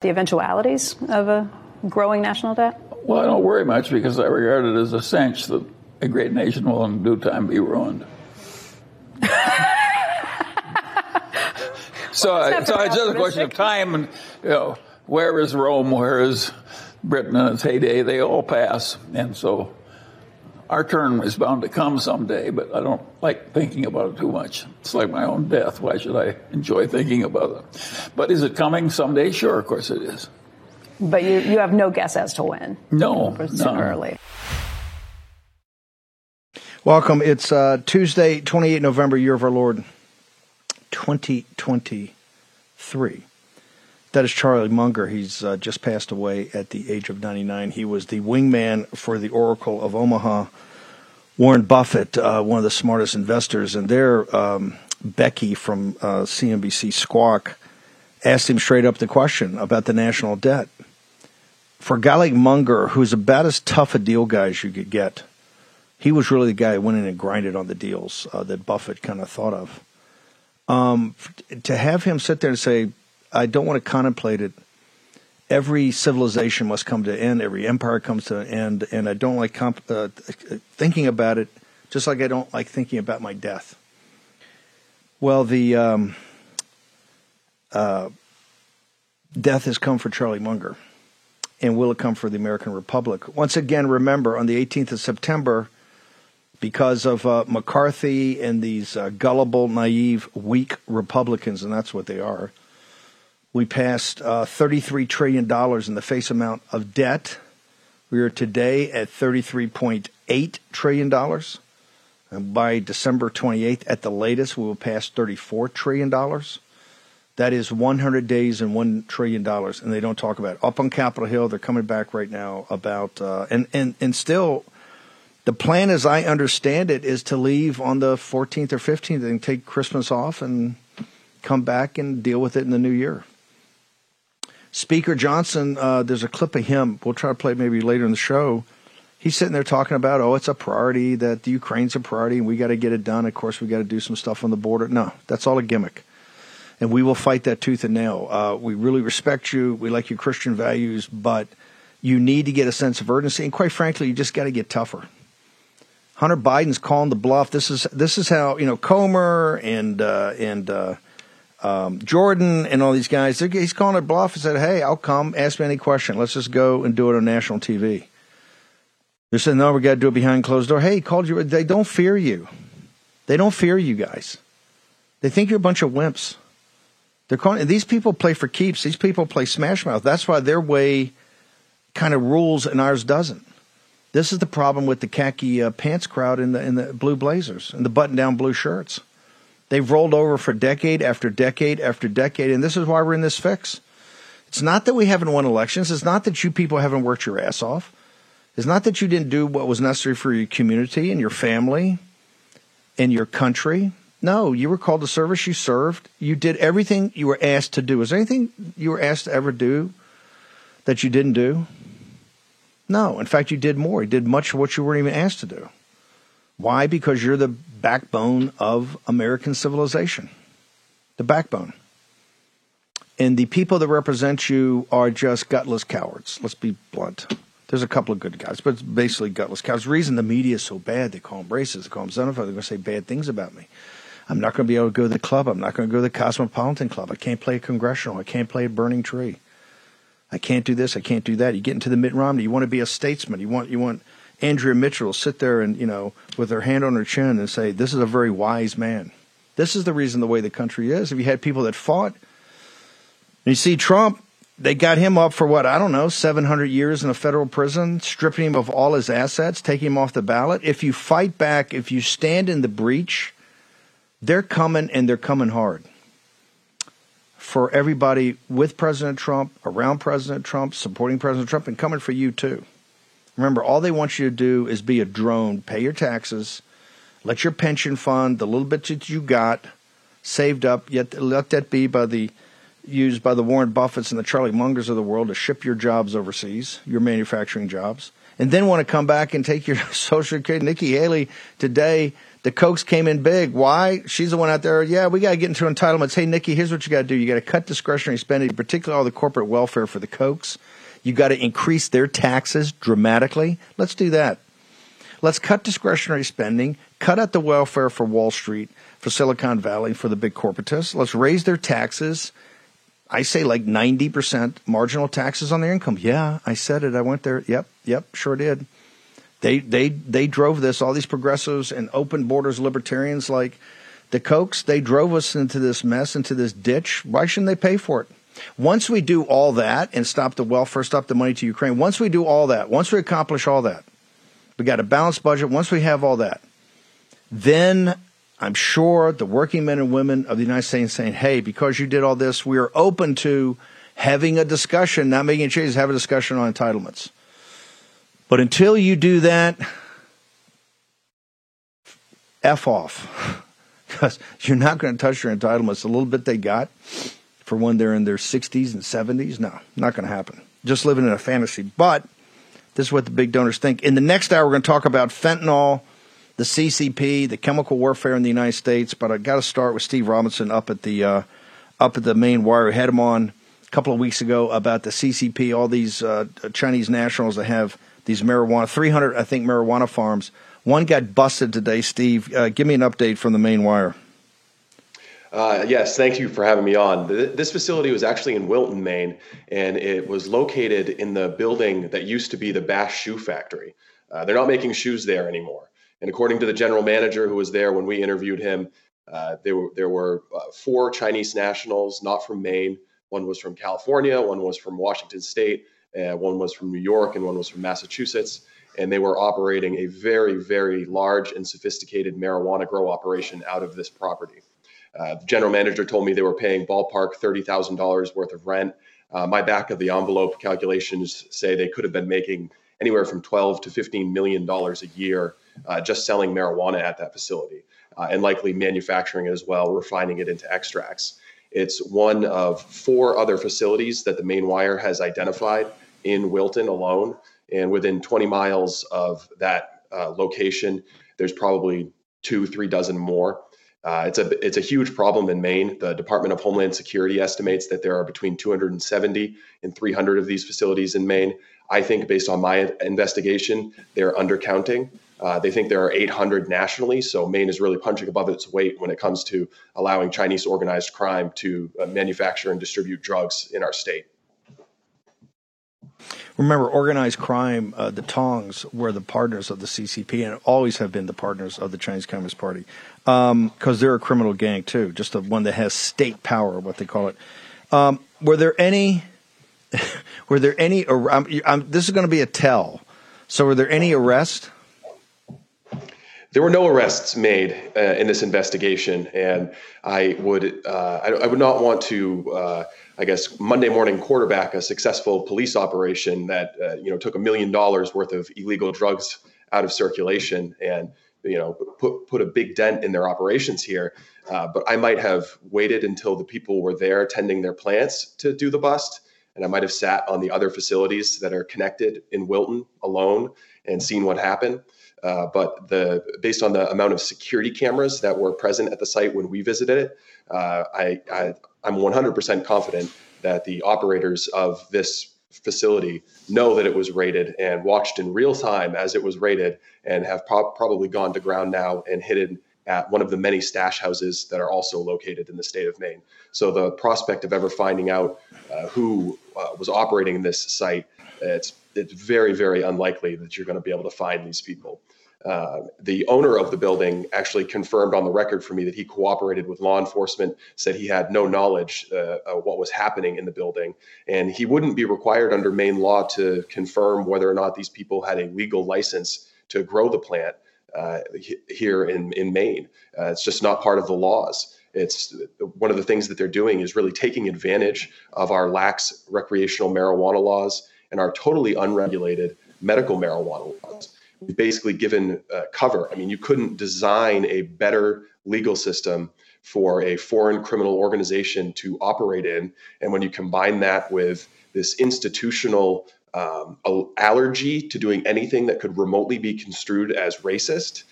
The eventualities of a growing national debt? Well, I don't worry much because I regard it as a cinch that a great nation will in due time be ruined. so, I, so it's just a question of time, and you know, where is Rome? Where is Britain in its heyday? They all pass, and so our turn is bound to come someday. But I don't like thinking about it too much. It's like my own death. Why should I enjoy thinking about it? But is it coming someday? Sure, of course it is. But you, you have no guess as to when? No, sooner no. or later. Welcome. It's uh, Tuesday, 28 November, year of our Lord, 2023. That is Charlie Munger. He's uh, just passed away at the age of 99. He was the wingman for the Oracle of Omaha. Warren Buffett, uh, one of the smartest investors, and there, um, Becky from uh, CNBC Squawk asked him straight up the question about the national debt. For a guy like Munger, who's about as tough a deal guy as you could get, he was really the guy who went in and grinded on the deals uh, that Buffett kind of thought of. Um, to have him sit there and say, I don't want to contemplate it. Every civilization must come to an end. Every empire comes to an end, and I don't like comp- uh, thinking about it, just like I don't like thinking about my death. Well, the um, uh, death has come for Charlie Munger, and will it come for the American Republic? Once again, remember on the 18th of September, because of uh, McCarthy and these uh, gullible, naive, weak Republicans, and that's what they are. We passed uh, $33 trillion in the face amount of debt. We are today at $33.8 trillion. And by December 28th, at the latest, we will pass $34 trillion. That is 100 days and $1 trillion. And they don't talk about it. Up on Capitol Hill, they're coming back right now about, uh, and, and, and still, the plan, as I understand it, is to leave on the 14th or 15th and take Christmas off and come back and deal with it in the new year. Speaker Johnson, uh, there's a clip of him. We'll try to play maybe later in the show. He's sitting there talking about, oh, it's a priority that the Ukraine's a priority and we got to get it done. Of course, we got to do some stuff on the border. No, that's all a gimmick. And we will fight that tooth and nail. Uh, we really respect you. We like your Christian values, but you need to get a sense of urgency. And quite frankly, you just got to get tougher. Hunter Biden's calling the bluff. This is this is how you know Comer and uh, and uh, um, Jordan and all these guys. He's calling it bluff and said, "Hey, I'll come. Ask me any question. Let's just go and do it on national TV." They're saying, "No, we got to do it behind closed door." Hey, he called you. They don't fear you. They don't fear you guys. They think you're a bunch of wimps. They're calling these people play for keeps. These people play smash mouth. That's why their way kind of rules and ours doesn't. This is the problem with the khaki uh, pants crowd in the in the blue blazers and the button down blue shirts. They've rolled over for decade after decade after decade, and this is why we're in this fix. It's not that we haven't won elections. It's not that you people haven't worked your ass off. It's not that you didn't do what was necessary for your community and your family and your country. No, you were called to service. You served. You did everything you were asked to do. Is there anything you were asked to ever do that you didn't do? No, in fact, you did more. You did much of what you weren't even asked to do. Why? Because you're the backbone of American civilization. The backbone. And the people that represent you are just gutless cowards. Let's be blunt. There's a couple of good guys, but it's basically gutless cowards. The reason the media is so bad, they call them racist, they call them xenophobic, they're going to say bad things about me. I'm not going to be able to go to the club. I'm not going to go to the Cosmopolitan Club. I can't play a congressional. I can't play a burning tree. I can't do this. I can't do that. You get into the Mitt Romney. You want to be a statesman. You want you want Andrea Mitchell sit there and you know with her hand on her chin and say, "This is a very wise man." This is the reason the way the country is. If you had people that fought, you see Trump, they got him up for what I don't know, seven hundred years in a federal prison, stripping him of all his assets, taking him off the ballot. If you fight back, if you stand in the breach, they're coming and they're coming hard for everybody with President Trump, around President Trump, supporting President Trump, and coming for you too. Remember, all they want you to do is be a drone, pay your taxes, let your pension fund, the little bit that you got saved up, yet let that be by the used by the Warren Buffetts and the Charlie Mungers of the world to ship your jobs overseas, your manufacturing jobs, and then want to come back and take your Social Security. Nikki Haley today The Kochs came in big. Why? She's the one out there. Yeah, we got to get into entitlements. Hey, Nikki, here's what you got to do. You got to cut discretionary spending, particularly all the corporate welfare for the Kochs. You got to increase their taxes dramatically. Let's do that. Let's cut discretionary spending, cut out the welfare for Wall Street, for Silicon Valley, for the big corporatists. Let's raise their taxes. I say like 90% marginal taxes on their income. Yeah, I said it. I went there. Yep, yep, sure did. They they they drove this. All these progressives and open borders libertarians like the Kochs, they drove us into this mess, into this ditch. Why shouldn't they pay for it? Once we do all that and stop the welfare, stop the money to Ukraine, once we do all that, once we accomplish all that, we got a balanced budget. Once we have all that, then I'm sure the working men and women of the United States saying, hey, because you did all this, we are open to having a discussion, not making changes, have a discussion on entitlements. But until you do that, F off. Because you're not going to touch your entitlements. A little bit they got for when they're in their 60s and 70s. No, not going to happen. Just living in a fantasy. But this is what the big donors think. In the next hour, we're going to talk about fentanyl, the CCP, the chemical warfare in the United States. But I got to start with Steve Robinson up at the uh, up at the Maine Wire. We had him on a couple of weeks ago about the CCP, all these uh, Chinese nationals that have these marijuana, 300, I think, marijuana farms. One got busted today, Steve. Uh, give me an update from the Maine Wire. Uh, yes, thank you for having me on. This facility was actually in Wilton, Maine, and it was located in the building that used to be the Bass Shoe Factory. Uh, they're not making shoes there anymore. And according to the general manager who was there when we interviewed him, uh, there were, there were uh, four Chinese nationals, not from Maine. One was from California, one was from Washington State, one was from New York, and one was from Massachusetts. And they were operating a very, very large and sophisticated marijuana grow operation out of this property. Uh, the general manager told me they were paying ballpark $30,000 worth of rent. Uh, my back of the envelope calculations say they could have been making anywhere from 12 to 15 million dollars a year uh, just selling marijuana at that facility, uh, and likely manufacturing it as well, refining it into extracts. It's one of four other facilities that the Maine Wire has identified in Wilton alone, and within 20 miles of that uh, location, there's probably two, three dozen more. Uh, it's a it's a huge problem in Maine. The Department of Homeland Security estimates that there are between 270 and 300 of these facilities in Maine. I think, based on my investigation, they're undercounting. Uh, they think there are 800 nationally, so Maine is really punching above its weight when it comes to allowing Chinese organized crime to uh, manufacture and distribute drugs in our state. Remember, organized crime, uh, the Tongs were the partners of the CCP and always have been the partners of the Chinese Communist Party because um, they're a criminal gang too, just the one that has state power, what they call it. Um, were there any? were there any? I'm, I'm, this is going to be a tell. So, were there any arrests? There were no arrests made uh, in this investigation, and I would uh, I, I, would not want to uh, I guess Monday morning quarterback a successful police operation that uh, you know took a million dollars worth of illegal drugs out of circulation and you know put put a big dent in their operations here. Uh, but I might have waited until the people were there tending their plants to do the bust, and I might have sat on the other facilities that are connected in Wilton alone and seen what happened. Uh, but the based on the amount of security cameras that were present at the site when we visited it, uh, I, I I'm 100% confident that the operators of this facility know that it was raided and watched in real time as it was raided and have pro- probably gone to ground now and hidden at one of the many stash houses that are also located in the state of Maine. So the prospect of ever finding out uh, who uh, was operating this site, it's it's very very unlikely that you're going to be able to find these people. Uh, the owner of the building actually confirmed on the record for me that he cooperated with law enforcement, said he had no knowledge uh, what was happening in the building, and he wouldn't be required under Maine law to confirm whether or not these people had a legal license to grow the plant uh, here in, in Maine. Uh, it's just not part of the laws. It's one of the things that they're doing is really taking advantage of our lax recreational marijuana laws and our totally unregulated medical marijuana laws we've basically given uh, cover. I mean, you couldn't design a better legal system for a foreign criminal organization to operate in. And when you combine that with this institutional um, allergy to doing anything that could remotely be construed as racist,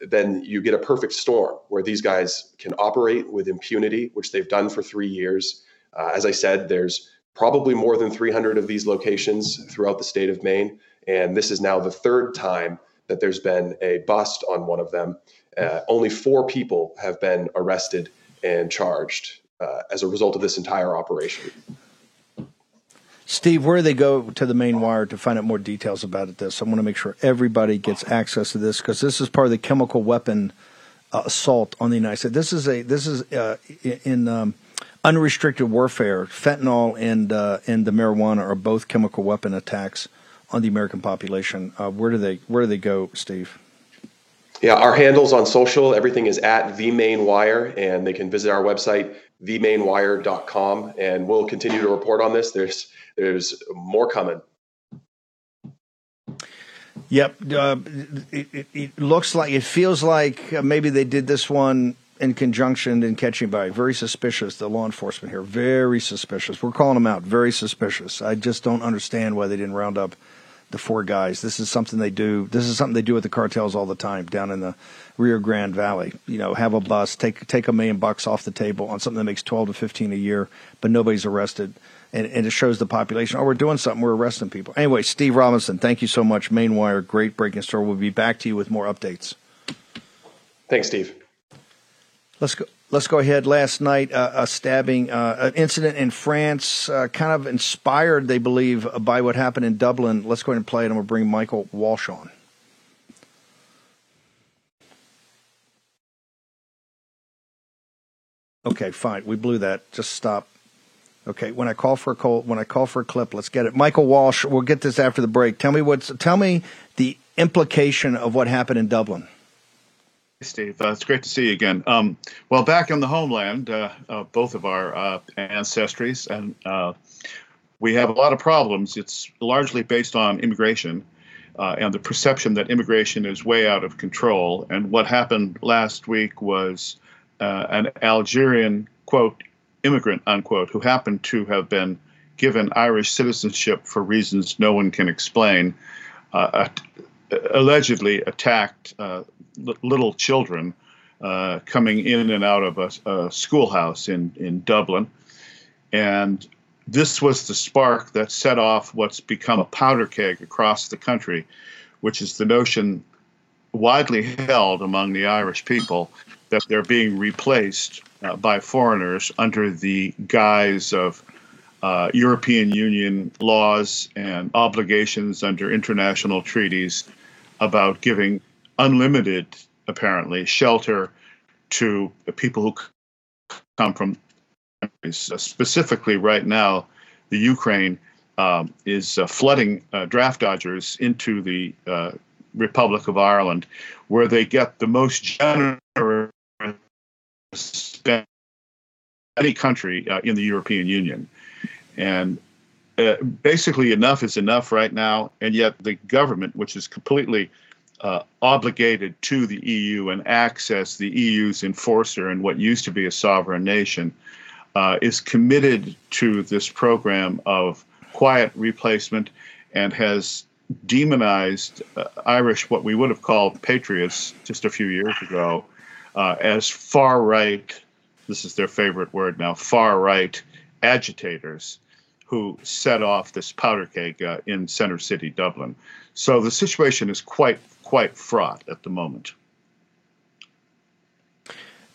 then you get a perfect storm where these guys can operate with impunity, which they've done for three years. Uh, as I said, there's probably more than 300 of these locations throughout the state of Maine. And this is now the third time that there's been a bust on one of them. Uh, only four people have been arrested and charged uh, as a result of this entire operation. Steve, where do they go to the Maine Wire to find out more details about this? I want to make sure everybody gets access to this because this is part of the chemical weapon uh, assault on the United States. This is a this is uh, in um, unrestricted warfare. Fentanyl and uh, and the marijuana are both chemical weapon attacks on the American population. Uh, where do they where do they go, Steve? Yeah, our handles on social, everything is at the Maine Wire, and they can visit our website, themainewire.com, and we'll continue to report on this. There's there's more coming. Yep, uh, it, it, it, looks like it feels like uh, maybe they did this one in conjunction in catching by. Very suspicious. The law enforcement here, very suspicious. We're calling them out. Very suspicious. I just don't understand why they didn't round up the four guys. This is something they do. This is something they do with the cartels all the time down in the Rio Grande Valley. You know, have a bus, take take a million bucks off the table on something that makes twelve to fifteen a year, but nobody's arrested. And, and it shows the population. Oh, we're doing something. We're arresting people. Anyway, Steve Robinson, thank you so much. Maine Wire, great breaking story. We'll be back to you with more updates. Thanks, Steve. Let's go. Let's go ahead. Last night, uh, a stabbing, uh, an incident in France, uh, kind of inspired, they believe, by what happened in Dublin. Let's go ahead and play it, and we'll bring Michael Walsh on. Okay, fine. We blew that. Just stop. Okay, when I call for a call, when I call for a clip, let's get it. Michael Walsh. We'll get this after the break. Tell me what's. Tell me the implication of what happened in Dublin. Steve. Uh, it's great to see you again. Um, well, back in the homeland, uh, uh, both of our uh, ancestries, and uh, we have a lot of problems. It's largely based on immigration uh, and the perception that immigration is way out of control. And what happened last week was an Algerian, quote, immigrant, unquote, who happened to have been given Irish citizenship for reasons no one can explain, allegedly attacked little children uh, coming in and out of a, a, schoolhouse in, in Dublin. And this was the spark that set off what's become a powder keg across the country, which is the notion widely held among the Irish people that they're being replaced uh, by foreigners under the guise of uh, European Union laws and obligations under international treaties about giving unlimited, apparently, shelter to people who come from countries. Uh, specifically, right now, the Ukraine um, is uh, flooding uh, draft dodgers into the uh, Republic of Ireland, where they get the most generous any country uh, in the European Union. And uh, basically, enough is enough right now, and yet the government, which is completely uh, obligated to the EU and access the EU's enforcer in what used to be a sovereign nation, uh, is committed to this program of quiet replacement and has demonized uh, Irish, what we would have called patriots just a few years ago, uh, as far right, this is their favorite word now, far right agitators who set off this powder keg uh, in center city Dublin. So the situation is quite quite fraught at the moment.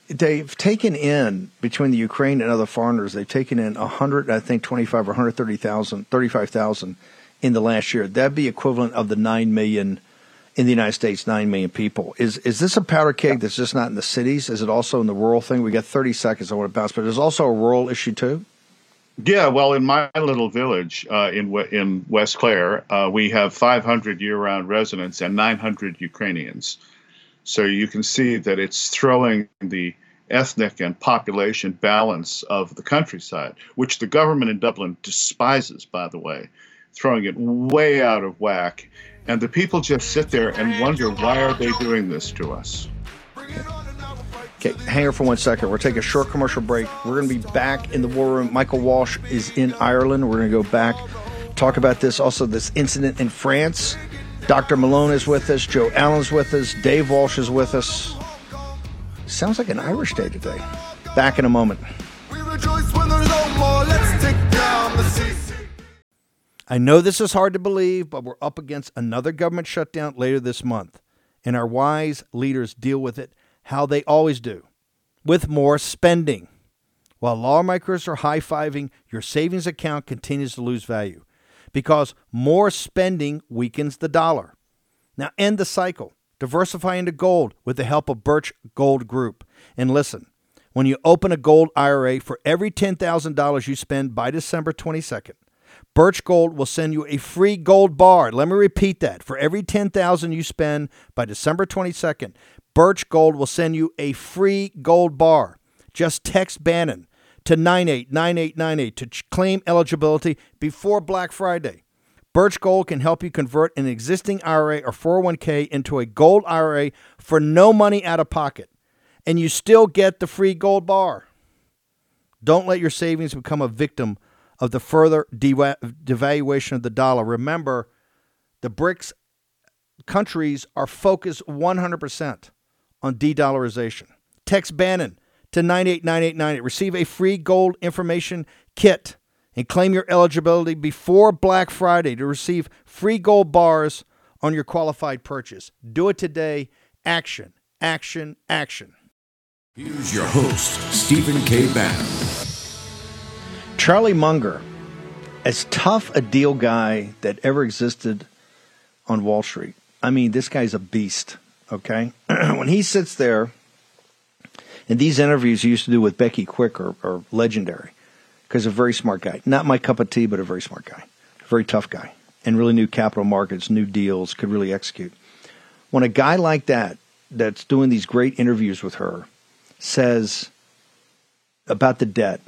They've taken in between the Ukraine and other foreigners. They've taken in a hundred, I think, twenty-five or hundred thirty thousand, thirty-five thousand in the last year. That'd be equivalent of the nine million in the United States, nine million people. Is is this a powder keg that's just not in the cities? Is it also in the rural thing? We got thirty seconds. I want to bounce, but there's also a rural issue too. Yeah, well, in my little village uh, in in West Clare, uh, we have 500 year-round residents and 900 Ukrainians. So you can see that it's throwing the ethnic and population balance of the countryside, which the government in Dublin despises, by the way, throwing it way out of whack. And the people just sit there and wonder why are they doing this to us? Okay, hang here for one second. We're taking a short commercial break. We're going to be back in the war room. Michael Walsh is in Ireland. We're going to go back, talk about this, also this incident in France, Dr. Malone is with us. Joe Allen's with us. Dave Walsh is with us. Sounds like an Irish day today. Back in a moment. I know this is hard to believe, but we're up against another government shutdown later this month. And our wise leaders deal with it how they always do with more spending. While lawmakers are high fiving, your savings account continues to lose value because more spending weakens the dollar. Now end the cycle. Diversify into gold with the help of Birch Gold Group. And listen, when you open a gold IRA for every $10,000 you spend by December 22nd, Birch Gold will send you a free gold bar. Let me repeat that. For every 10,000 you spend by December 22nd, Birch Gold will send you a free gold bar. Just text Bannon to 989898 to claim eligibility before Black Friday. Birch Gold can help you convert an existing IRA or 401k into a gold IRA for no money out of pocket, and you still get the free gold bar. Don't let your savings become a victim of the further devaluation of the dollar. Remember, the BRICS countries are focused 100% on de dollarization. Text Bannon to 98989. Receive a free gold information kit and claim your eligibility before Black Friday to receive free gold bars on your qualified purchase. Do it today. Action, action, action. Here's your host, Stephen K. Bannon. Charlie Munger, as tough a deal guy that ever existed on Wall Street. I mean, this guy's a beast, okay? when he sits there, and these interviews he used to do with Becky Quick are, are legendary because a very smart guy. Not my cup of tea, but a very smart guy. A very tough guy. And really knew capital markets, new deals, could really execute. When a guy like that, that's doing these great interviews with her, says about the debt,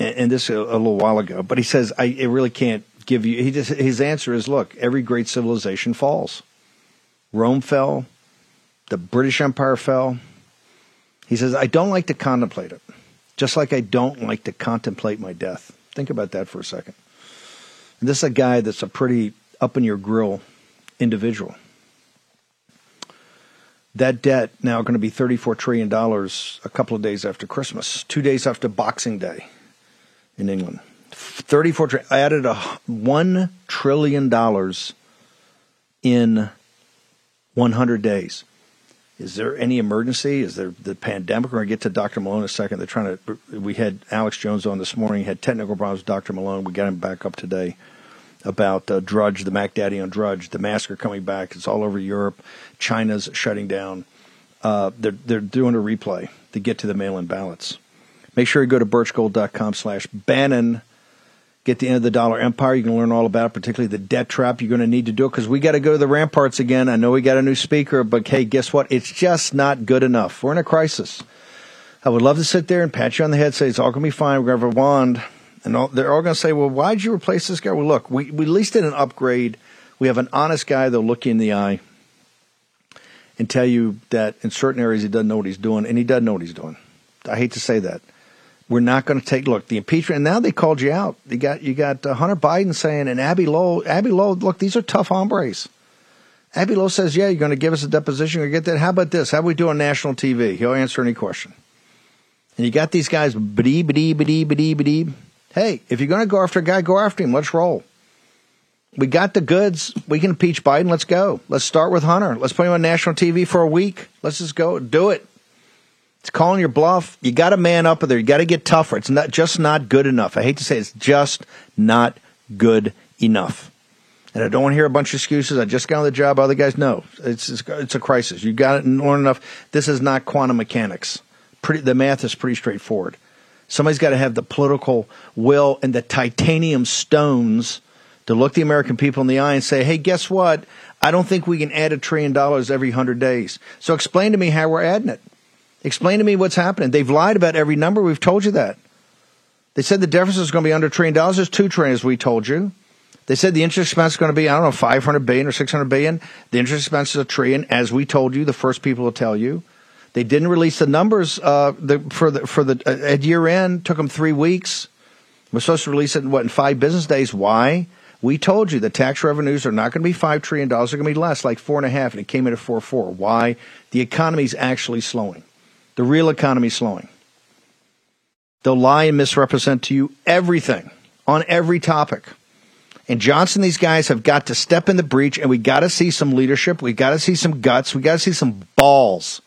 and, and this a, a, little while ago, but he says, I really can't give you, he just, his answer is, look, every great civilization falls. Rome fell, the British Empire fell. He says, I don't like to contemplate it. Just like I don't like to contemplate my death. Think about that for a second. And this is a guy that's a pretty up in your grill individual. That debt now going to be $34 trillion a couple of days after Christmas, two days after Boxing Day in England. 34 trillion. I added a $1 trillion in 100 days. Is there any emergency? Is there the pandemic? We're going to get to Dr. Malone in a second. They're trying to. We had Alex Jones on this morning. Had technical problems with Dr. Malone. We got him back up today about uh, Drudge, the Mac Daddy on Drudge. The mask are coming back. It's all over Europe. China's shutting down. Uh, they're they're doing a replay to get to the mail-in ballots. Make sure you go to birchgold.com slash Bannon get the end of the dollar empire. You can learn all about it, particularly the debt trap. You're going to need to do it because we got to go to the ramparts again. I know we got a new speaker, but hey, guess what? It's just not good enough. We're in a crisis. I would love to sit there and pat you on the head, say it's all going to be fine. We're going to have a wand, and all, they're all going to say, "Well, why'd you replace this guy?" Well, look, we we at least did an upgrade. We have an honest guy that'll look you in the eye and tell you that in certain areas he doesn't know what he's doing, and he doesn't know what he's doing. I hate to say that. We're not going to take look the impeachment. And now they called you out. You got you got uh, Hunter Biden saying and Abbe Lowell. Abbe Lowell, look, these are tough hombres. Abbe Lowell says, "Yeah, you're going to give us a deposition. You're get that. How about this? How about we do on national TV? He'll answer any question." And you got these guys, bidee, bidee, bidee, bidee, bidee. Hey, if you're going to go after a guy, go after him. Let's roll. We got the goods. We can impeach Biden. Let's go. Let's start with Hunter. Let's put him on national TV for a week. Let's just go. Do it. It's calling your bluff. You got to man up there. You got to get tougher. It's not just not good enough. I hate to say it, it's just not good enough. And I don't want to hear a bunch of excuses. I just got on the job. Other guys, no, it's it's, a crisis. You got it learn enough. This is not quantum mechanics. Pretty, the math is pretty straightforward. Somebody's got to have the political will and the titanium stones to look the American people in the eye and say, "Hey, guess what? I don't think we can add a trillion dollars every hundred days. So explain to me how we're adding it." Explain to me what's happening. They've lied about every number. We've told you that. They said the deficit is going to be under trillion dollars. There's two trillion, as we told you. They said the interest expense is going to be, I don't know, 500 billion or 600 billion. The interest expense is a trillion, as we told you, the first people to tell you. They didn't release the numbers uh, the, for the for the uh, at year end. Took them three weeks. We're supposed to release it in what in five business days. Why? We told you the tax revenues are not going to be $5 trillion. They're going to be less, like four and a half, and it came in at 4.4. Why? The economy is actually slowing. The real economy slowing. They'll lie and misrepresent to you everything on every topic. And Johnson, these guys have got to step in the breach, and we got to see some leadership. We got to see some guts. We got to see some balls.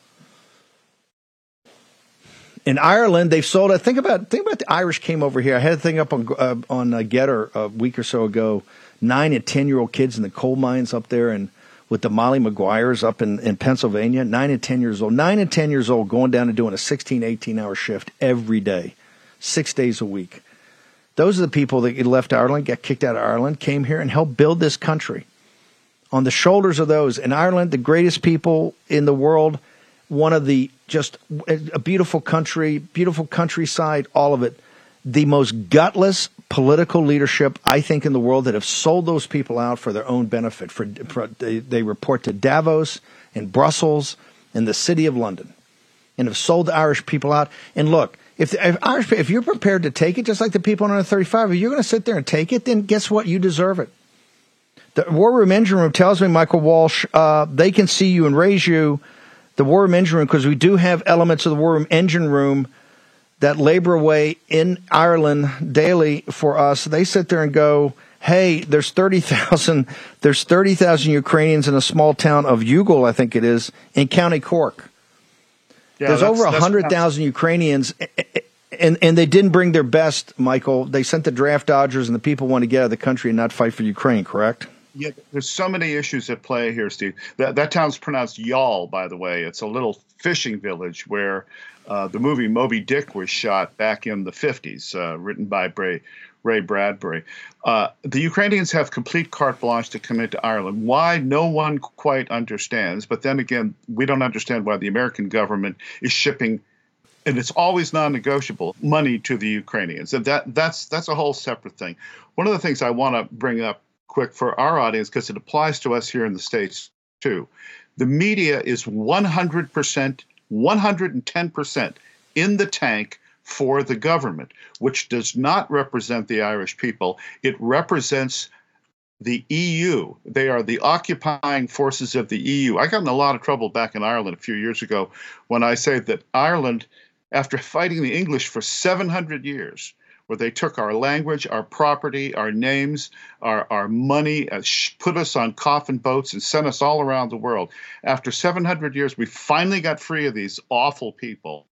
In Ireland, they've sold. I think about think about the Irish came over here. I had a thing up on uh, on uh, Gettr a week or so ago. Nine and ten year old kids in the coal mines up there, and with the Molly Maguires up in, in Pennsylvania. Nine and ten years old. Nine and ten years old, going down and doing a 16, 18 hour shift every day, six days a week. Those are the people that left Ireland, got kicked out of Ireland, came here and helped build this country. On the shoulders of those in Ireland, the greatest people in the world, one of the just a beautiful country, beautiful countryside, all of it. The most gutless political leadership, I think, in the world that have sold those people out for their own benefit. For, for they, they report to Davos and Brussels and the city of London, and have sold the Irish people out. And look, if, if Irish, if you're prepared to take it, just like the people under 35, if you're going to sit there and take it, then guess what? You deserve it. The War Room Engine Room tells me, Michael Walsh, uh, they can see you and raise you. The War Room Engine Room, because we do have elements of the War Room Engine Room that labor away in Ireland daily for us. They sit there and go, hey, there's 30,000, there's 30,000 Ukrainians in a small town of Youghal, I think it is, in County Cork. Yeah, There's over 100,000 Ukrainians, and, and they didn't bring their best, Michael. They sent the draft dodgers, and the people want to get out of the country and not fight for Ukraine, correct? Yeah, there's so many issues at play here, Steve. That, that town's pronounced Y'all, by the way. It's a little fishing village where uh, the movie Moby Dick was shot back in the 50s, uh, written by Bray, Ray Bradbury. Uh, the Ukrainians have complete carte blanche to come into Ireland. Why? No one quite understands. But then again, we don't understand why the American government is shipping, and it's always non-negotiable, money to the Ukrainians. And that that's that's a whole separate thing. One of the things I want to bring up quick for our audience because it applies to us here in the states too. The media is 100%, 110% in the tank for the government, which does not represent the Irish people. It represents the EU. They are the occupying forces of the EU. I got in a lot of trouble back in Ireland a few years ago when I say that Ireland, after fighting the English for 700 years, where they took our language, our property, our names, our, our money, uh, put us on coffin boats, and sent us all around the world. After 700 years, we finally got free of these awful people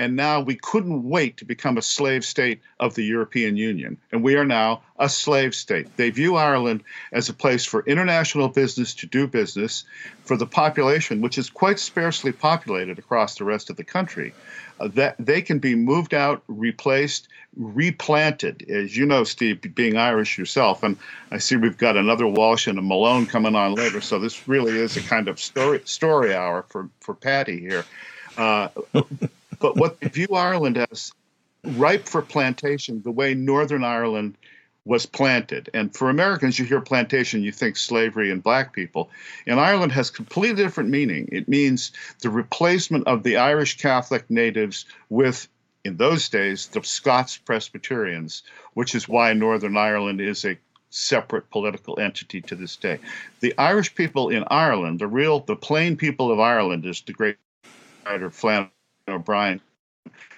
and now we couldn't wait to become a slave state of the European Union. And we are now a slave state. They view Ireland as a place for international business to do business, for the population, which is quite sparsely populated across the rest of the country. Uh, that they can be moved out, replaced, replanted. As you know, Steve, being Irish yourself, and I see we've got another Walsh and a Malone coming on later. So this really is a kind of story story hour for for Patty here. Uh, but what they view Ireland as ripe for plantation, the way Northern Ireland was planted. And for Americans, you hear plantation, you think slavery and black people. And Ireland has completely different meaning. It means the replacement of the Irish Catholic natives with, in those days, the Scots Presbyterians, which is why Northern Ireland is a separate political entity to this day. The Irish people in Ireland, the real, the plain people of Ireland, is the great writer Flann O'Brien,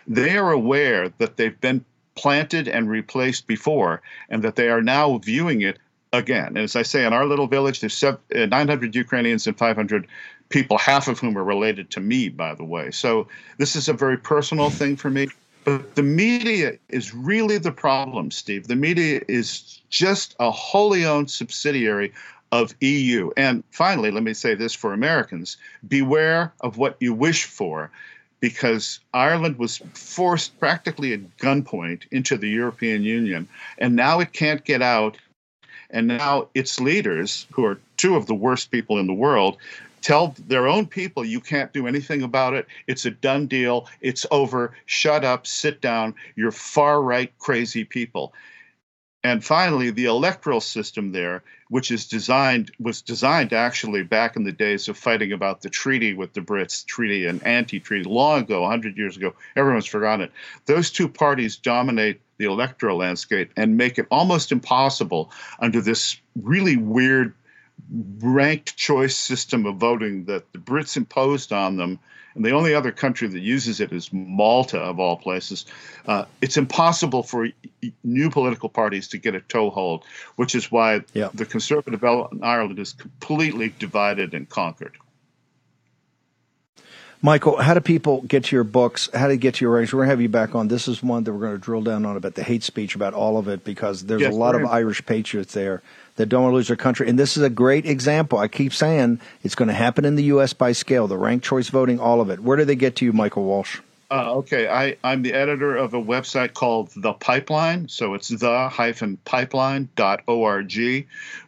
they are aware that they've been planted and replaced before, and that they are now viewing it again. And as I say, in our little village, there's uh, 900 Ukrainians and 500 people, half of whom are related to me, by the way. So this is a very personal thing for me. But the media is really the problem, Steve. The media is just a wholly owned subsidiary of EU. And finally, let me say this for Americans beware of what you wish for because Ireland was forced practically at gunpoint into the European Union, and now it can't get out. And now its leaders, who are two of the worst people in the world, tell their own people you can't do anything about it. It's a done deal. It's over. Shut up. Sit down. You're far right, crazy people. And finally, the electoral system there, which is designed was designed actually back in the days of fighting about the treaty with the Brits, treaty and anti-treaty, long ago, 100 years ago. Everyone's forgotten it. Those two parties dominate the electoral landscape and make it almost impossible under this really weird ranked choice system of voting that the Brits imposed on them. And the only other country that uses it is Malta, of all places. Uh, it's impossible for new political parties to get a toehold, which is why yeah. the Conservative element in Ireland is completely divided and conquered. Michael, how do people get to your books? How do they get to your writings? We're going to have you back on. This is one that we're going to drill down on about the hate speech, about all of it, because there's yes, a lot of Irish patriots there that don't want to lose their country. And this is a great example. I keep saying it's going to happen in the U.S. by scale, the ranked choice voting, all of it. Where do they get to you, Michael Walsh? Uh, okay, I, I'm the editor of a website called The Pipeline. So it's the hyphen pipeline.org.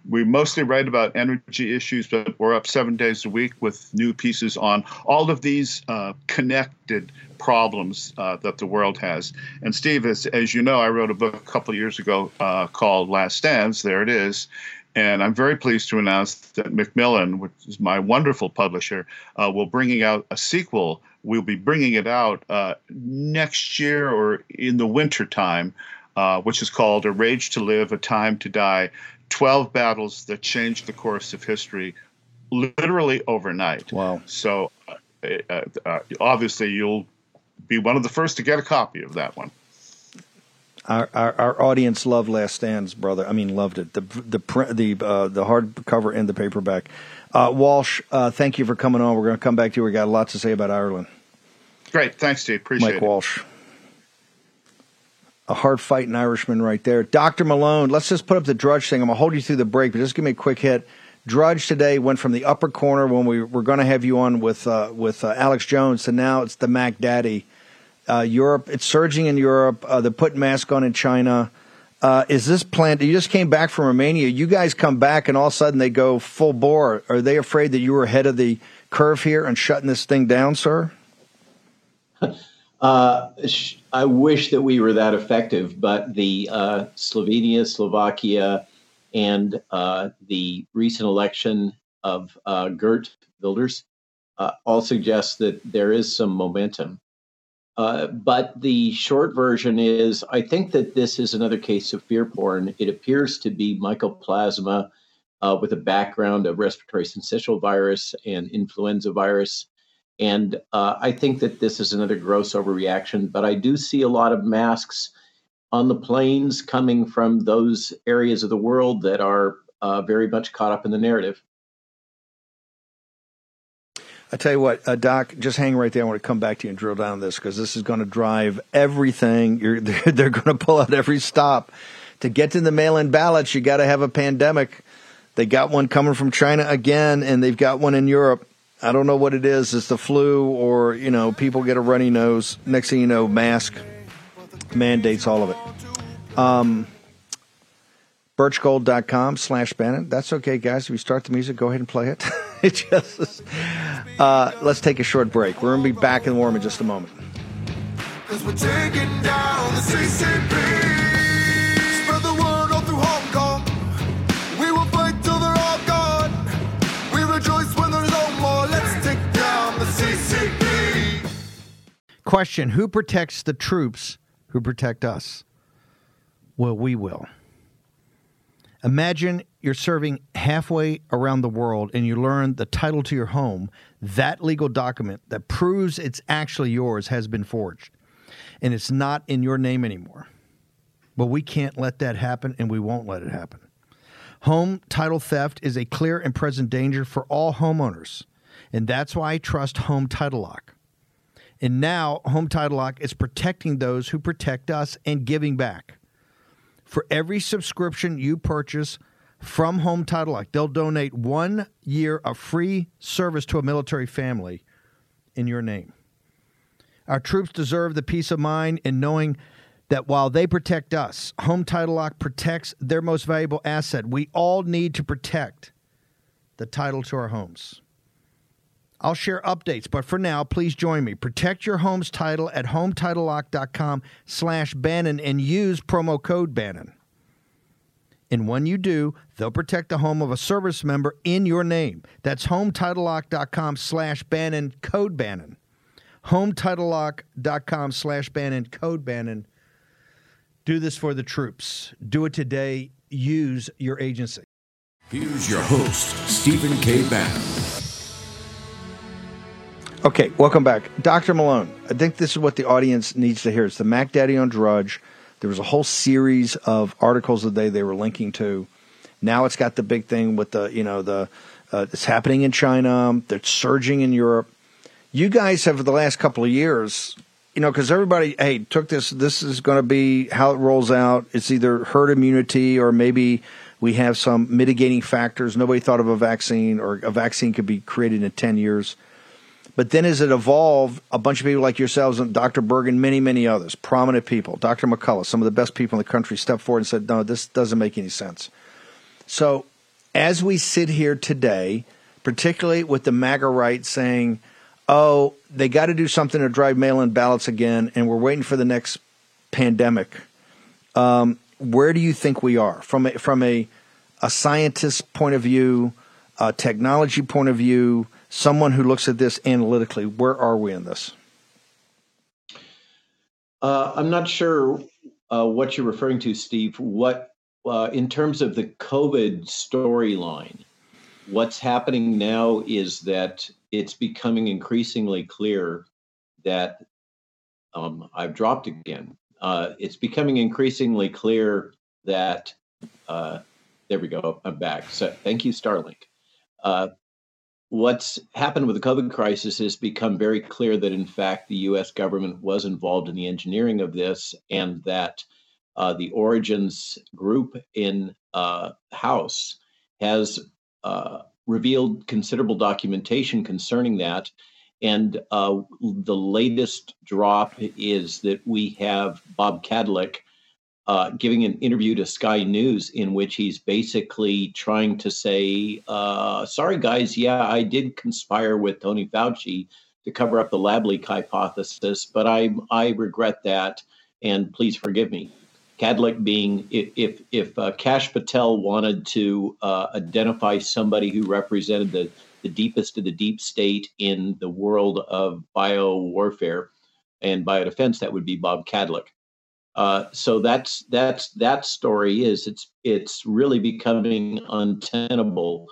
We mostly write about energy issues, but we're up seven days a week with new pieces on all of these uh, connected problems uh, that the world has. And Steve, as, as you know, I wrote a book a couple of years ago uh, called Last Stands. There it is. And I'm very pleased to announce that Macmillan, which is my wonderful publisher, uh, will bringing out a sequel. We'll be bringing it out uh, next year or in the winter time, uh, which is called "A Rage to Live, A Time to Die: Twelve Battles That Changed the Course of History." Literally overnight. Wow! So, uh, uh, uh, obviously, you'll be one of the first to get a copy of that one. Our, our, our audience loved Last Stands, brother. I mean, loved it. The the print, the uh, the hardcover and the paperback. Uh, Walsh, uh, thank you for coming on. We're going to come back to you. We got a lot to say about Ireland. Great, thanks, Steve. Appreciate Mike it. Mike Walsh, a hard fighting Irishman right there. Doctor Malone. Let's just put up the Drudge thing. I'm gonna hold you through the break, but just give me a quick hit. Drudge today went from the upper corner when we were going to have you on with uh, with uh, Alex Jones to now it's the Mac Daddy uh, Europe, it's surging in Europe. Uh, they're putting masks on in China. Uh, is this planned? You just came back from Romania. You guys come back, and all of a sudden they go full bore. Are they afraid that you were ahead of the curve here and shutting this thing down, sir? Uh, I wish that we were that effective, but the uh, Slovenia, Slovakia, and uh, the recent election of Geert Wilders all suggest that there is some momentum. Uh, but the short version is I think that this is another case of fear porn. It appears to be mycoplasma uh, with a background of respiratory syncytial virus and influenza virus. And uh, I think that this is another gross overreaction, but I do see a lot of masks on the planes coming from those areas of the world that are uh, very much caught up in the narrative. I tell you what, uh, Doc, just hang right there. I want to come back to you and drill down this because this is going to drive everything. You're, they're, they're going to pull out every stop. To get to the mail-in ballots, you got to have a pandemic. They got one coming from China again, and they've got one in Europe. I don't know what it is. It's the flu, or you know, people get a runny nose. Next thing you know, mask mandates, all of it. Um, birchgold.com slash Bannon. That's okay, guys. If you start the music, go ahead and play it. it just, uh, let's take a short break. We're going to be back in warm in just a moment. Question Who protects the troops who protect us? Well, we will. Imagine you're serving halfway around the world and you learn the title to your home, that legal document that proves it's actually yours has been forged and it's not in your name anymore. But we can't let that happen and we won't let it happen. Home title theft is a clear and present danger for all homeowners, and that's why I trust Home Title Lock. And now, Home Title Lock is protecting those who protect us and giving back. For every subscription you purchase from Home Title Lock, they'll donate one year of free service to a military family in your name. Our troops deserve the peace of mind in knowing that while they protect us, Home Title Lock protects their most valuable asset. We all need to protect the title to our homes. I'll share updates, but for now, please join me. Protect your home's title at hometitlelock.com slash Bannon and use promo code Bannon. And when you do, they'll protect the home of a service member in your name. That's hometitlelock.com slash Bannon, code Bannon. Hometitlelock.com slash Bannon, code Bannon. Do this for the troops. Do it today. Use your agency. Here's your host, Stephen K. Bannon. Okay, welcome back. Dr. Malone, I think this is what the audience needs to hear. It's the Mac Daddy on Drudge. There was a whole series of articles today they were linking to. Now it's got the big thing with the, you know, the uh, it's happening in China, it's surging in Europe. You guys have, for the last couple of years, you know, because everybody, hey, took this, this is going to be how it rolls out. It's either herd immunity or maybe we have some mitigating factors. Nobody thought of a vaccine or a vaccine could be created in 10 years. But then as it evolved, a bunch of people like yourselves and Dr. Bergen, many, many others, prominent people, Dr. McCullough, some of the best people in the country stepped forward and said, no, this doesn't make any sense. So as we sit here today, particularly with the MAGA right saying, oh, they got to do something to drive mail in ballots again, and we're waiting for the next pandemic. Um, where do you think we are from a, from a, a scientist point of view, a technology point of view, someone who looks at this analytically? Where are we in this? Uh, I'm not sure uh, what you're referring to, Steve. What uh, in terms of the COVID storyline, what's happening now is that it's becoming increasingly clear that um, I've dropped again. Uh, it's becoming increasingly clear that uh, there we go. I'm back. So thank you, Starlink. What's happened with the COVID crisis has become very clear that, in fact, the U.S. government was involved in the engineering of this, and that uh, the Origins group in uh, House has uh, revealed considerable documentation concerning that. And uh, the latest drop is that we have Bob Kadlec uh, giving an interview to Sky News in which he's basically trying to say, uh, sorry, guys, yeah, I did conspire with Tony Fauci to cover up the lab leak hypothesis, but I, I regret that, and please forgive me. Kadlec being if if uh, Kash Patel wanted to uh, identify somebody who represented the the deepest of the deep state in the world of bio warfare and biodefense, that would be Bob Kadlec. Uh, so that's that's that story is it's it's really becoming untenable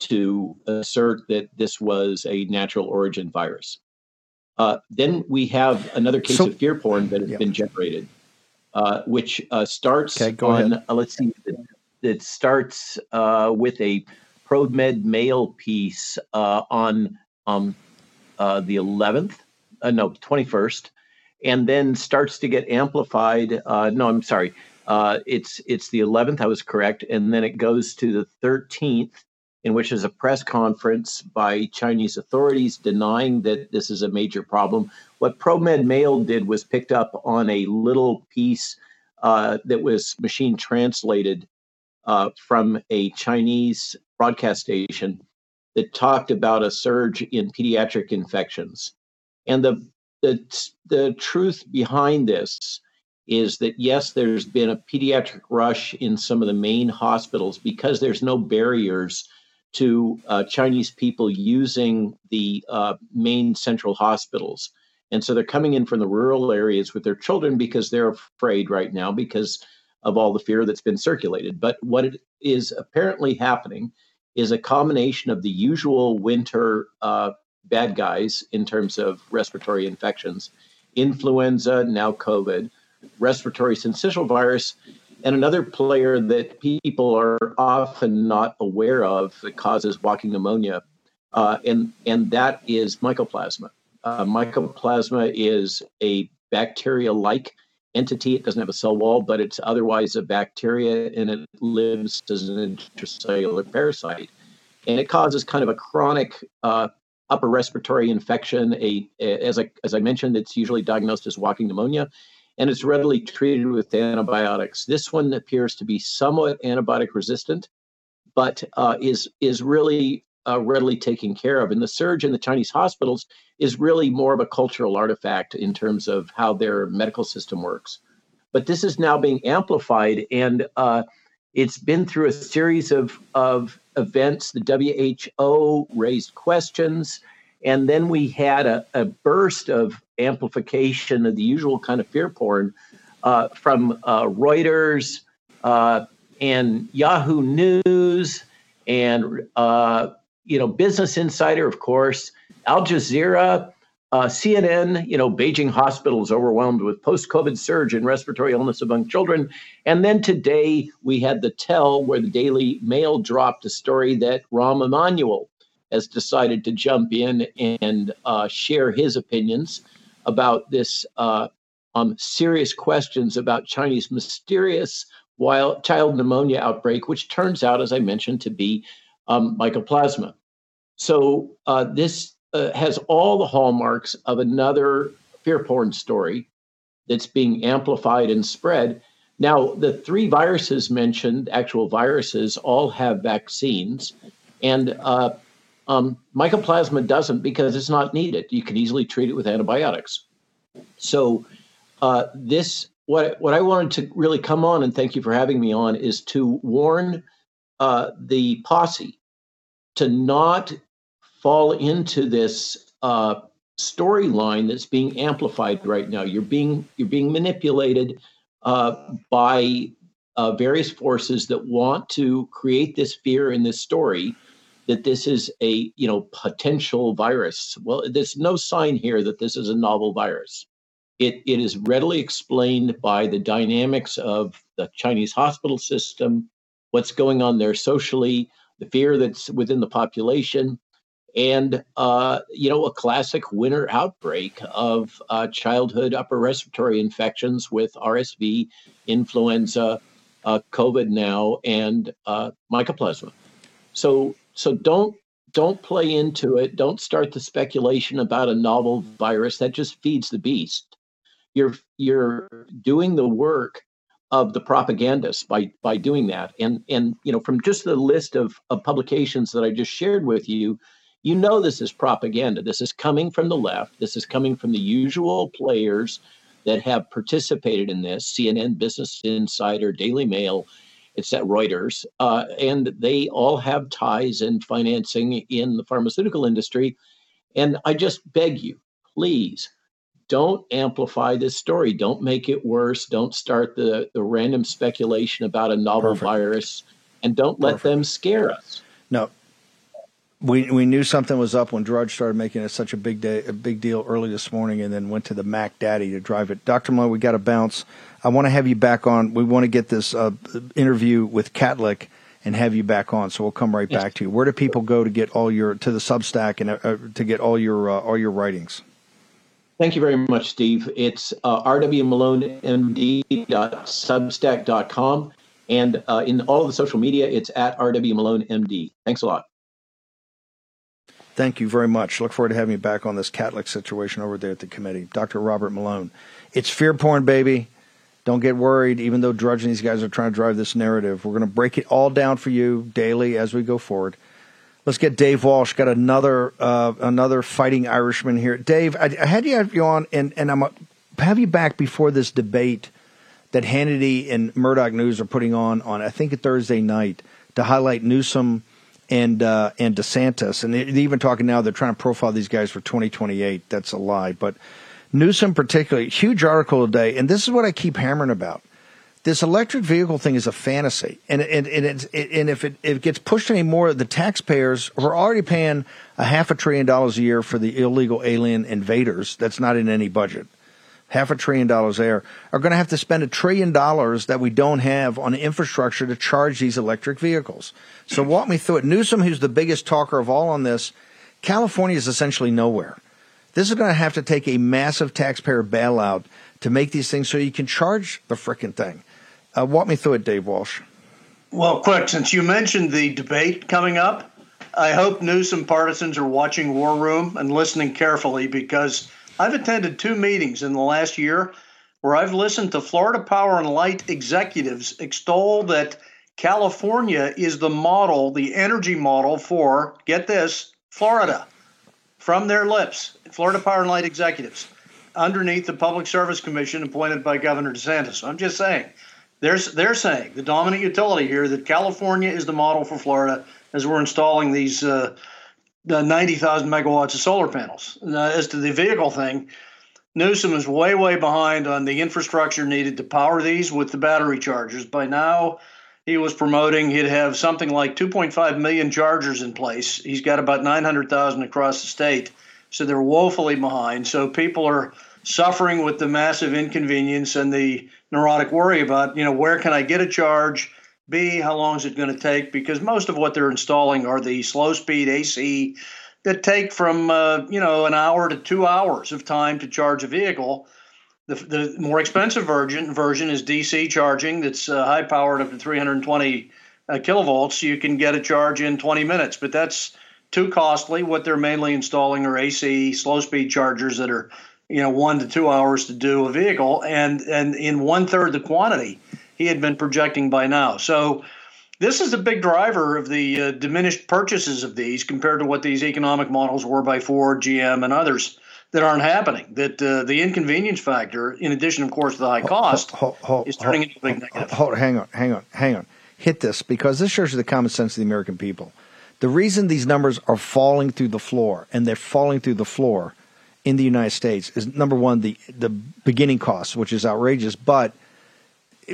to assert that this was a natural origin virus. Uh, then we have another case so, of fear porn that has yeah. been generated uh, which uh, starts okay, on, uh, let's see, it, starts uh, with a ProMed Mail piece uh, on um, uh, the 11th, no, 21st, and then starts to get amplified. no, I'm sorry. it's it's the 11th. I was correct, and then it goes to the 13th, in which is a press conference by Chinese authorities denying that this is a major problem. What ProMed Mail did was picked up on a little piece uh, that was machine translated uh, from a Chinese broadcast station that talked about a surge in pediatric infections. And the, the, the truth behind this is that yes, there's been a pediatric rush in some of the main hospitals because there's no barriers to uh, Chinese people using the uh, main central hospitals. And so they're coming in from the rural areas with their children because they're afraid right now because of all the fear that's been circulated. But what it is apparently happening is a combination of the usual winter uh, bad guys in terms of respiratory infections, influenza, now COVID, respiratory syncytial virus, and another player that people are often not aware of that causes walking pneumonia, uh, and and that is mycoplasma. Uh, mycoplasma is a bacteria-like entity. It doesn't have a cell wall, but it's otherwise a bacteria, and it lives as an intracellular parasite, and it causes kind of a chronic uh, upper respiratory infection. A, a as I as I mentioned, it's usually diagnosed as walking pneumonia and it's readily treated with antibiotics. This one appears to be somewhat antibiotic resistant, but uh, is is really uh, readily taken care of. And the surge in the Chinese hospitals is really more of a cultural artifact in terms of how their medical system works. But this is now being amplified, and uh, it's been through a series of of events. The WHO raised questions. And then we had a, a burst of amplification of the usual kind of fear porn uh, from uh, Reuters uh, and Yahoo News and uh, you know Business Insider, of course, Al Jazeera, uh, CNN. You know, Beijing hospitals overwhelmed with post-COVID surge in respiratory illness among children, and then today we had the tell where the Daily Mail dropped a story that Rahm Emanuel has decided to jump in and uh, share his opinions about this uh, um, serious questions about Chinese mysterious wild child pneumonia outbreak, which turns out, as I mentioned, to be um, mycoplasma. So uh, this uh, has all the hallmarks of another fear porn story that's being amplified and spread. Now, the three viruses mentioned, actual viruses, all have vaccines, and uh, um, mycoplasma doesn't because it's not needed. You can easily treat it with antibiotics. So, uh, this what what I wanted to really come on and thank you for having me on is to warn uh, the posse to not fall into this uh, storyline that's being amplified right now. You're being you're being manipulated uh, by uh, various forces that want to create this fear in this story that this is a you know potential virus. Well, there's no sign here that this is a novel virus. It, it is readily explained by the dynamics of the Chinese hospital system, what's going on there socially, the fear that's within the population, and uh, you know a classic winter outbreak of uh, childhood upper respiratory infections with RSV, influenza, uh, COVID now, and uh, mycoplasma. So so don't don't play into it. Don't start the speculation about a novel virus that just feeds the beast. You're you're doing the work of the propagandists by by doing that. And and you know from just the list of, of publications that I just shared with you, you know this is propaganda. This is coming from the left. This is coming from the usual players that have participated in this: CNN, Business Insider, Daily Mail, it's at Reuters, uh, and they all have ties and financing in the pharmaceutical industry. And I just beg you, please don't amplify this story. Don't make it worse. Don't start the, the random speculation about a novel Perfect. virus, and don't let Perfect. them scare us. No, we we knew something was up when Drudge started making it such a big day, a big deal early this morning, and then went to the Mac Daddy to drive it. Doctor Malone, we got to bounce. I want to have you back on. We want to get this uh, interview with Kadlec and have you back on. So we'll come right yes. back to you. Where do people go to get all your to the Substack and uh, to get all your uh, all your writings? Thank you very much, Steve. It's uh, rwmalonemd.substack.com. And uh, in all of the social media, it's at rwmalonemd. Thanks a lot. Thank you very much. Look forward to having you back on this Kadlec situation over there at the committee. Dr. Robert Malone. It's fear porn, baby. Don't get worried, even though Drudge and these guys are trying to drive this narrative. We're going to break it all down for you daily as we go forward. Let's get Dave Walsh. Got another uh, another fighting Irishman here. Dave, I, I had you you on, and, and I'm have you back before this debate that Hannity and Murdoch News are putting on on I think a Thursday night to highlight Newsom and uh, and DeSantis, and they're even talking now they're trying to profile these guys for 2028. That's a lie, but Newsom particularly huge article today, and this is what I keep hammering about. This electric vehicle thing is a fantasy, and and and, and if it, if it gets pushed anymore, the taxpayers are already paying a half a trillion dollars a year for the illegal alien invaders. That's not in any budget half a trillion dollars there, are going to have to spend a trillion dollars that we don't have on infrastructure to charge these electric vehicles. So walk me through it. Newsom, who's the biggest talker of all on this, California is essentially nowhere. This is going to have to take a massive taxpayer bailout to make these things so you can charge the frickin' thing. Uh, walk me through it, Dave Walsh. Well, quick, since you mentioned the debate coming up, I hope Newsom partisans are watching War Room and listening carefully because I've attended two meetings in the last year where I've listened to Florida Power and Light executives extol that California is the model, the energy model for, get this, Florida, from their lips, Florida Power and Light executives, underneath the Public Service Commission appointed by Governor DeSantis. I'm just saying, they're, they're saying, the dominant utility here, that California is the model for Florida as we're installing these uh, the 90,000 megawatts of solar panels. Now, as to the vehicle thing, Newsom is way, way behind on the infrastructure needed to power these with the battery chargers. By now, he was promoting he'd have something like 2.5 million chargers in place. He's got about 900,000 across the state. So they're woefully behind. So people are suffering with the massive inconvenience and the neurotic worry about, you know, where can I get a charge? B, how long is it going to take? Because most of what they're installing are the slow speed AC that take from, uh, you know, an hour to two hours of time to charge a vehicle. The, the more expensive version version is DC charging that's uh, high powered up to 320 uh, kilovolts. You can get a charge in 20 minutes, but that's too costly. What they're mainly installing are AC slow speed chargers that are, you know, one to two hours to do a vehicle, and and in one third the quantity he had been projecting by now. So this is a big driver of the uh, diminished purchases of these compared to what these economic models were by Ford, GM, and others that aren't happening. That uh, the inconvenience factor, in addition, of course, to the high cost, hold, hold, is turning into a big negative. Hold, hang on, hang on, hang on. Hit this because this shows you the common sense of the American people. The reason these numbers are falling through the floor, and they're falling through the floor in the United States, is number one the the beginning cost, which is outrageous, but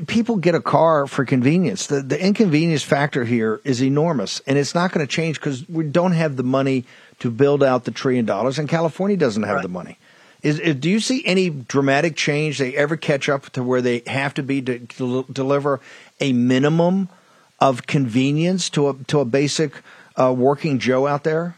people get a car for convenience. The the inconvenience factor here is enormous, and it's not going to change because we don't have the money to build out the trillion dollars, and California doesn't have right. the money. Is, is, do you see any dramatic change? They ever catch up to where they have to be to, to deliver a minimum of convenience to a to a basic uh, working Joe out there?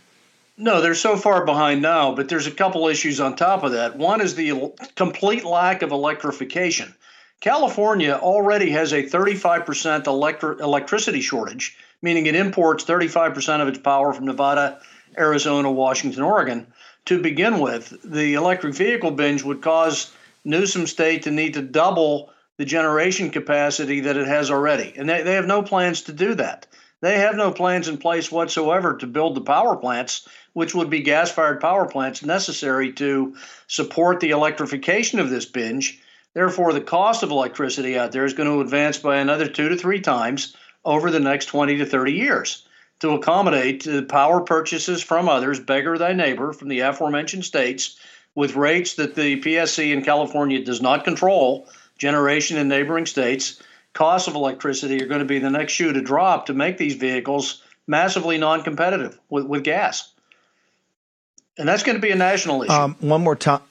No, they're so far behind now, but there's a couple issues on top of that. One is the complete lack of electrification. California already has a 35% electri- electricity shortage, meaning it imports 35% of its power from Nevada, Arizona, Washington, Oregon. To begin with, the electric vehicle binge would cause Newsom State to need to double the generation capacity that it has already. And they, they have no plans to do that. They have no plans in place whatsoever to build the power plants, which would be gas fired power plants necessary to support the electrification of this binge. Therefore, the cost of electricity out there is going to advance by another two to three times over the next 20 to 30 years to accommodate the power purchases from others, beggar thy neighbor, from the aforementioned states, with rates that the PSC in California does not control, generation in neighboring states costs of electricity are going to be the next shoe to drop to make these vehicles massively non-competitive with, with gas. And that's going to be a national issue. Um, one more time.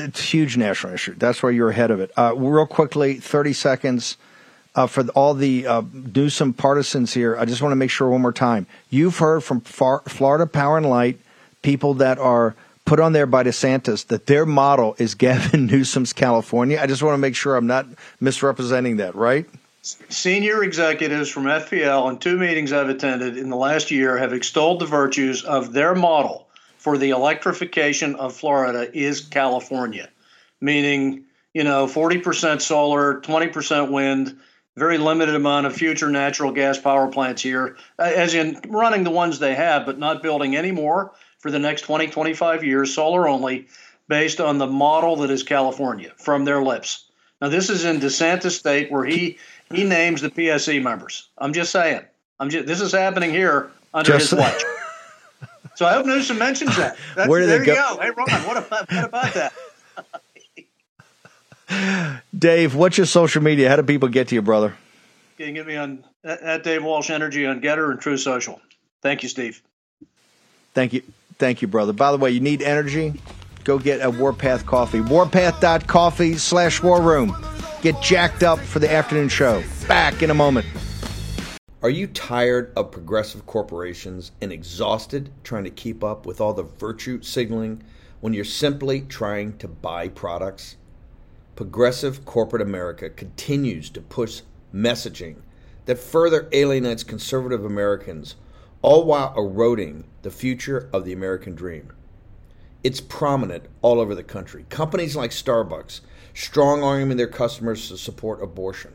It's a huge national issue. That's why you're ahead of it. Uh, real quickly, 30 seconds. Uh, for all the uh, Newsom partisans here, I just want to make sure one more time. You've heard from far, Florida Power and Light, people that are put on there by DeSantis that their model is Gavin Newsom's California. I just want to make sure I'm not misrepresenting that, right? Senior executives from FPL in two meetings I've attended in the last year have extolled the virtues of their model for the electrification of Florida is California, meaning, you know, 40% solar, 20% wind, very limited amount of future natural gas power plants here, uh, as in running the ones they have, but not building any more for the next 20, 25 years, solar only, based on the model that is California from their lips. Now, this is in DeSantis state where he he names the PSC members. I'm just saying. I'm just this is happening here under just, his watch. So I hope Newsom mentions that. That's, where did there you go? go? Hey, Ron, what about, what about that? Dave, what's your social media? How do people get to you, brother? You can get me on at Dave Walsh Energy on Gettr and Truth Social. Thank you, Steve. Thank you. Thank you, brother. By the way, you need energy? Go get a Warpath coffee. Warpath.coffee slash war room. Get jacked up for the afternoon show. Back in a moment. Are you tired of progressive corporations and exhausted trying to keep up with all the virtue signaling when you're simply trying to buy products? Progressive corporate America continues to push messaging that further alienates conservative Americans all while eroding the future of the American dream. It's prominent all over the country. Companies like Starbucks strong arming their customers to support abortion.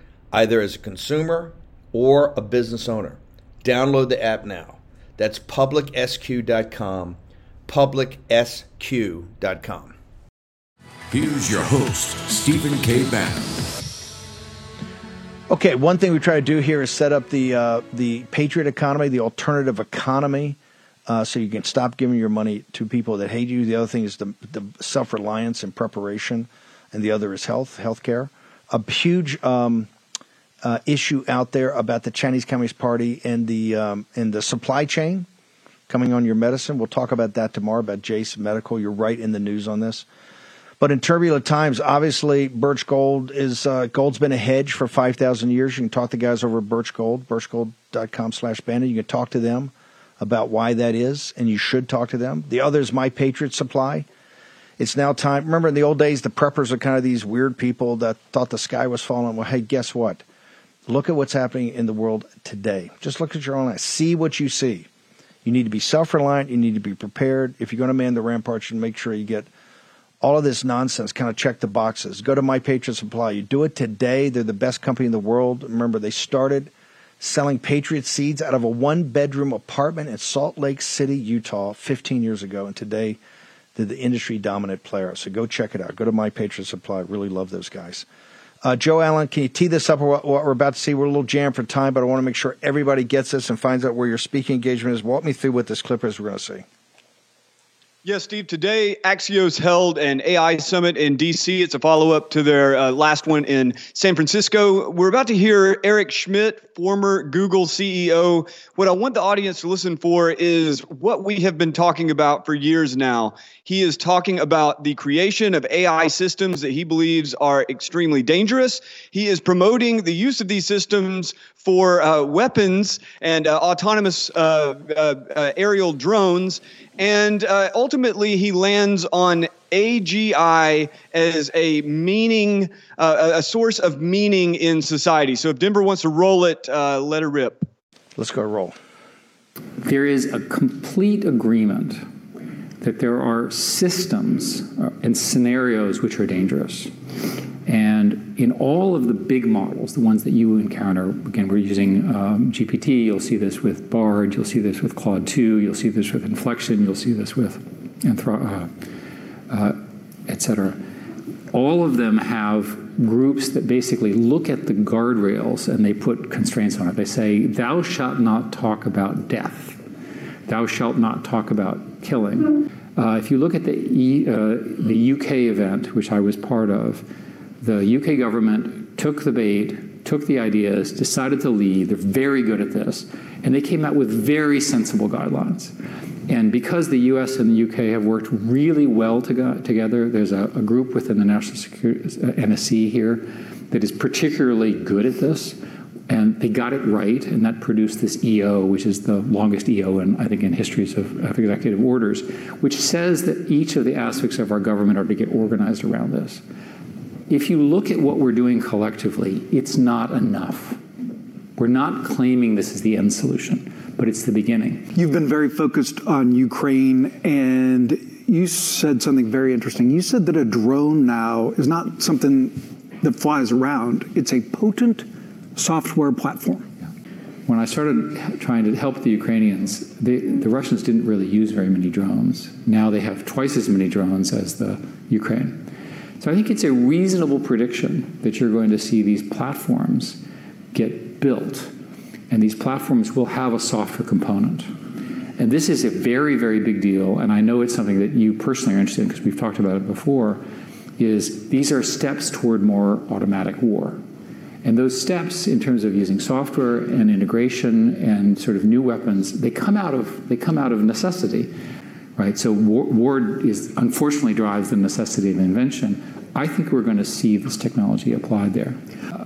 either as a consumer or a business owner. Download the app now. That's publicsq.com, publicsq.com. Here's your host, Stephen K. Bannon. Okay, one thing we try to do here is set up the uh, the patriot economy, the alternative economy, uh, so you can stop giving your money to people that hate you. The other thing is the, the self reliance and preparation, and the other is health, healthcare. A huge um, uh, issue out there about the Chinese Communist Party and the um, and the supply chain coming on your medicine. We'll talk about that tomorrow about Jase Medical. You're right in the news on this. But in turbulent times, obviously, Birch Gold is uh, gold's been a hedge for five thousand years. You can talk to guys over at Birch Gold, birchgold.com slash bandit. You can talk to them about why that is, and you should talk to them. The other is My Patriot Supply. It's now time. Remember in the old days, the preppers are kind of these weird people that thought the sky was falling. Well, hey, guess what? Look at what's happening in the world today. Just look at your own eyes. See what you see. You need to be self reliant. You need to be prepared. If you're going to man the ramparts, you make sure you get – all of this nonsense, kind of check the boxes. Go to My Patriot Supply. You do it today. They're the best company in the world. Remember, they started selling Patriot seeds out of a one bedroom apartment in Salt Lake City, Utah, 15 years ago. And today, they're the industry dominant player. So go check it out. Go to My Patriot Supply. Really love those guys. Uh, Joe Allen, can you tee this up what, what, we're about to see? We're a little jammed for time, but I want to make sure everybody gets this and finds out where your speaking engagement is. Walk me through what this clip is we're going to see. Yes, Steve. Today, Axios held an AI summit in D.C. It's a follow up to their uh, last one in San Francisco. We're about to hear Eric Schmidt, former Google CEO. What I want the audience to listen for is what we have been talking about for years now. He is talking about the creation of AI systems that he believes are extremely dangerous. He is promoting the use of these systems for uh, weapons and uh, autonomous uh, uh, uh, aerial drones. And uh, ultimately, he lands on AGI as a meaning, uh, a source of meaning in society. So if Denver wants to roll it, uh, let her rip. Let's go roll. There is a complete agreement that there are systems uh, and scenarios which are dangerous. And in all of the big models, the ones that you encounter, again, we're using um, GPT, you'll see this with Bard, you'll see this with Claude 2, you'll see this with Inflection, you'll see this with Anthro, uh, uh, et cetera. All of them have groups that basically look at the guardrails and they put constraints on it. They say, Thou shalt not talk about death, thou shalt not talk about killing. Uh, if you look at the, e, uh, the UK event, which I was part of, the UK government took the bait, took the ideas, decided to lead. They're very good at this. And they came out with very sensible guidelines. And because the US and the UK have worked really well to together, there's a, a, group within the National Security uh, NSC here that is particularly good at this. And they got it right, and that produced this EO, which is the longest EO in, I think, in histories of, of executive orders, which says that each of the aspects of our government are to get organized around this if you look at what we're doing collectively, it's not enough. We're not claiming this is the end solution, but it's the beginning. You've been very focused on Ukraine, and you said something very interesting. You said that a drone now is not something that flies around, it's a potent software platform. When I started trying to help the Ukrainians, the, the Russians didn't really use very many drones. Now they have twice as many drones as the Ukraine. So I think it's a reasonable prediction that you're going to see these platforms get built, and these platforms will have a software component. And this is a very, very big deal, and I know it's something that you personally are interested in because we've talked about it before, is these are steps toward more automatic war. And those steps, in terms of using software and integration and sort of new weapons, they come out of they come out of necessity, right? So war, war is unfortunately drives the necessity of invention. I think we're going to see this technology applied there. Uh,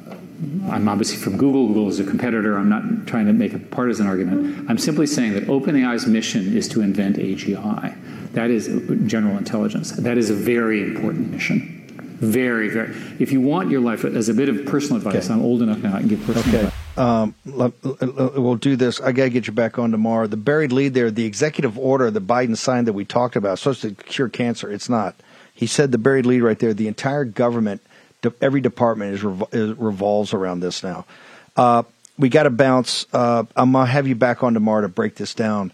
I'm obviously from Google. Google is a competitor. I'm not trying to make a partisan argument. I'm simply saying that OpenAI's mission is to invent AGI. That is general intelligence. That is a very important mission. Very, very. If you want your life, as a bit of personal advice, okay. I'm old enough now I can give personal okay. advice. Um, we'll do this. I got to get you back on tomorrow. The buried lead there, the executive order that Biden signed that we talked about, supposed to cure cancer. It's not. He said the buried lead right there. The entire government, every department is, is revolves around this now. Uh, we got to bounce. Uh, I'm gonna have you back on tomorrow to break this down.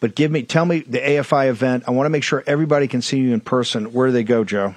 But give me, tell me the AFI event. I want to make sure everybody can see you in person. Where do they go, Joe?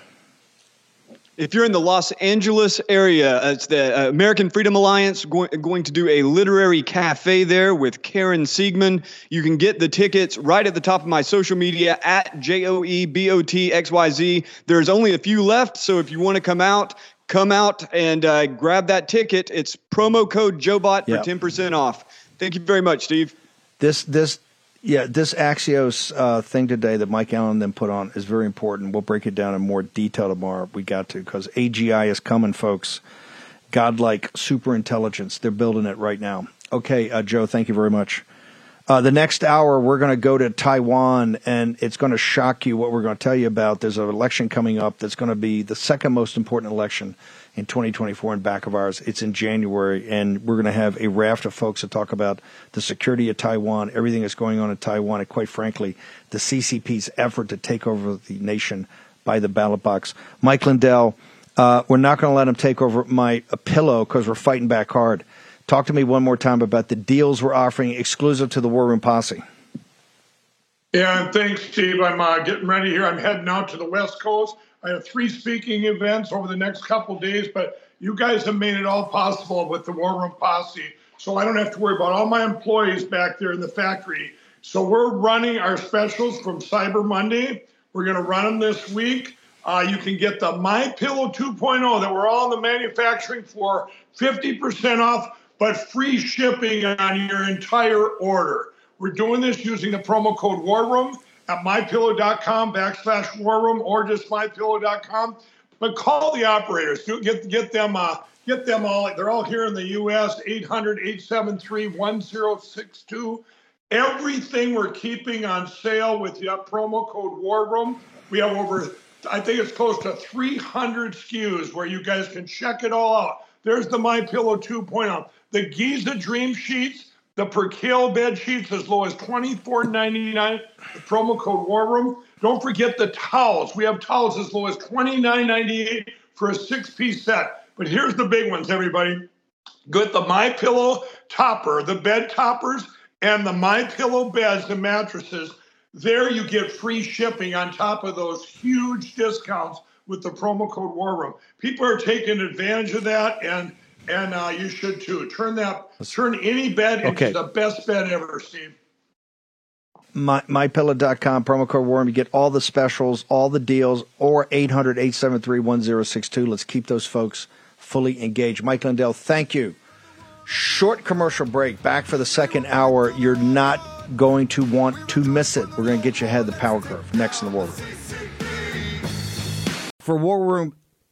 If you're in the Los Angeles area, it's the uh, American Freedom Alliance going, going to do a literary cafe there with Karen Siegemund. You can get the tickets right at the top of my social media at J O E B O T X Y Z. There's only a few left, so if you want to come out, come out and uh, grab that ticket. It's promo code JoeBot for yep. 10% off. Thank you very much, Steve. This this yeah, this Axios uh, thing today that Mike Allen then put on is very important. We'll break it down in more detail tomorrow. We got to because AGI is coming, folks. Godlike super intelligence. They're building it right now. Okay, uh, Joe, thank you very much. Uh, the next hour, we're going to go to Taiwan, and it's going to shock you what we're going to tell you about. There's an election coming up that's going to be the second most important election in 2024 in back of ours. It's in January, and we're going to have a raft of folks to talk about the security of Taiwan, everything that's going on in Taiwan, and quite frankly, the CCP's effort to take over the nation by the ballot box. Mike Lindell, uh, we're not going to let him take over my pillow because we're fighting back hard. Talk to me one more time about the deals we're offering exclusive to the War Room Posse. Yeah, thanks, Steve. I'm uh, getting ready here. I'm heading out to the West Coast. I have three speaking events over the next couple days, but you guys have made it all possible with the War Room Posse. So I don't have to worry about all my employees back there in the factory. So we're running our specials from Cyber Monday. We're going to run them this week. Uh, you can get the My Pillow 2.0 that we're all in the manufacturing for 50% off, but free shipping on your entire order. We're doing this using the promo code War Room at mypillow.com backslash war room or just mypillow.com. But call the operators. Get get them uh, get them all. They're all here in the U.S. 800-873-1062. Everything we're keeping on sale with the promo code War Room. We have over, I think it's close to 300 SKUs where you guys can check it all out. There's the My Pillow 2.0, the Giza Dream Sheets the Percale bed sheets as low as $24.99. The promo code War Room. Don't forget the towels. We have towels as low as $29.98 for a six-piece set. But here's the big ones, everybody. Get the My Pillow topper, the bed toppers, and the My Pillow beds and mattresses. There you get free shipping on top of those huge discounts with the promo code War Room. People are taking advantage of that, and and uh, you should too. Turn that, turn any bed okay. into the best bed ever, Steve. My, mypillow.com promo code warm you get all the specials all the deals or 800-873-1062 let's keep those folks fully engaged. Mike lindell thank you. Short commercial break. Back for the second hour. You're not going to want to miss it. We're going to get you ahead of the power curve. Next in the war room for war room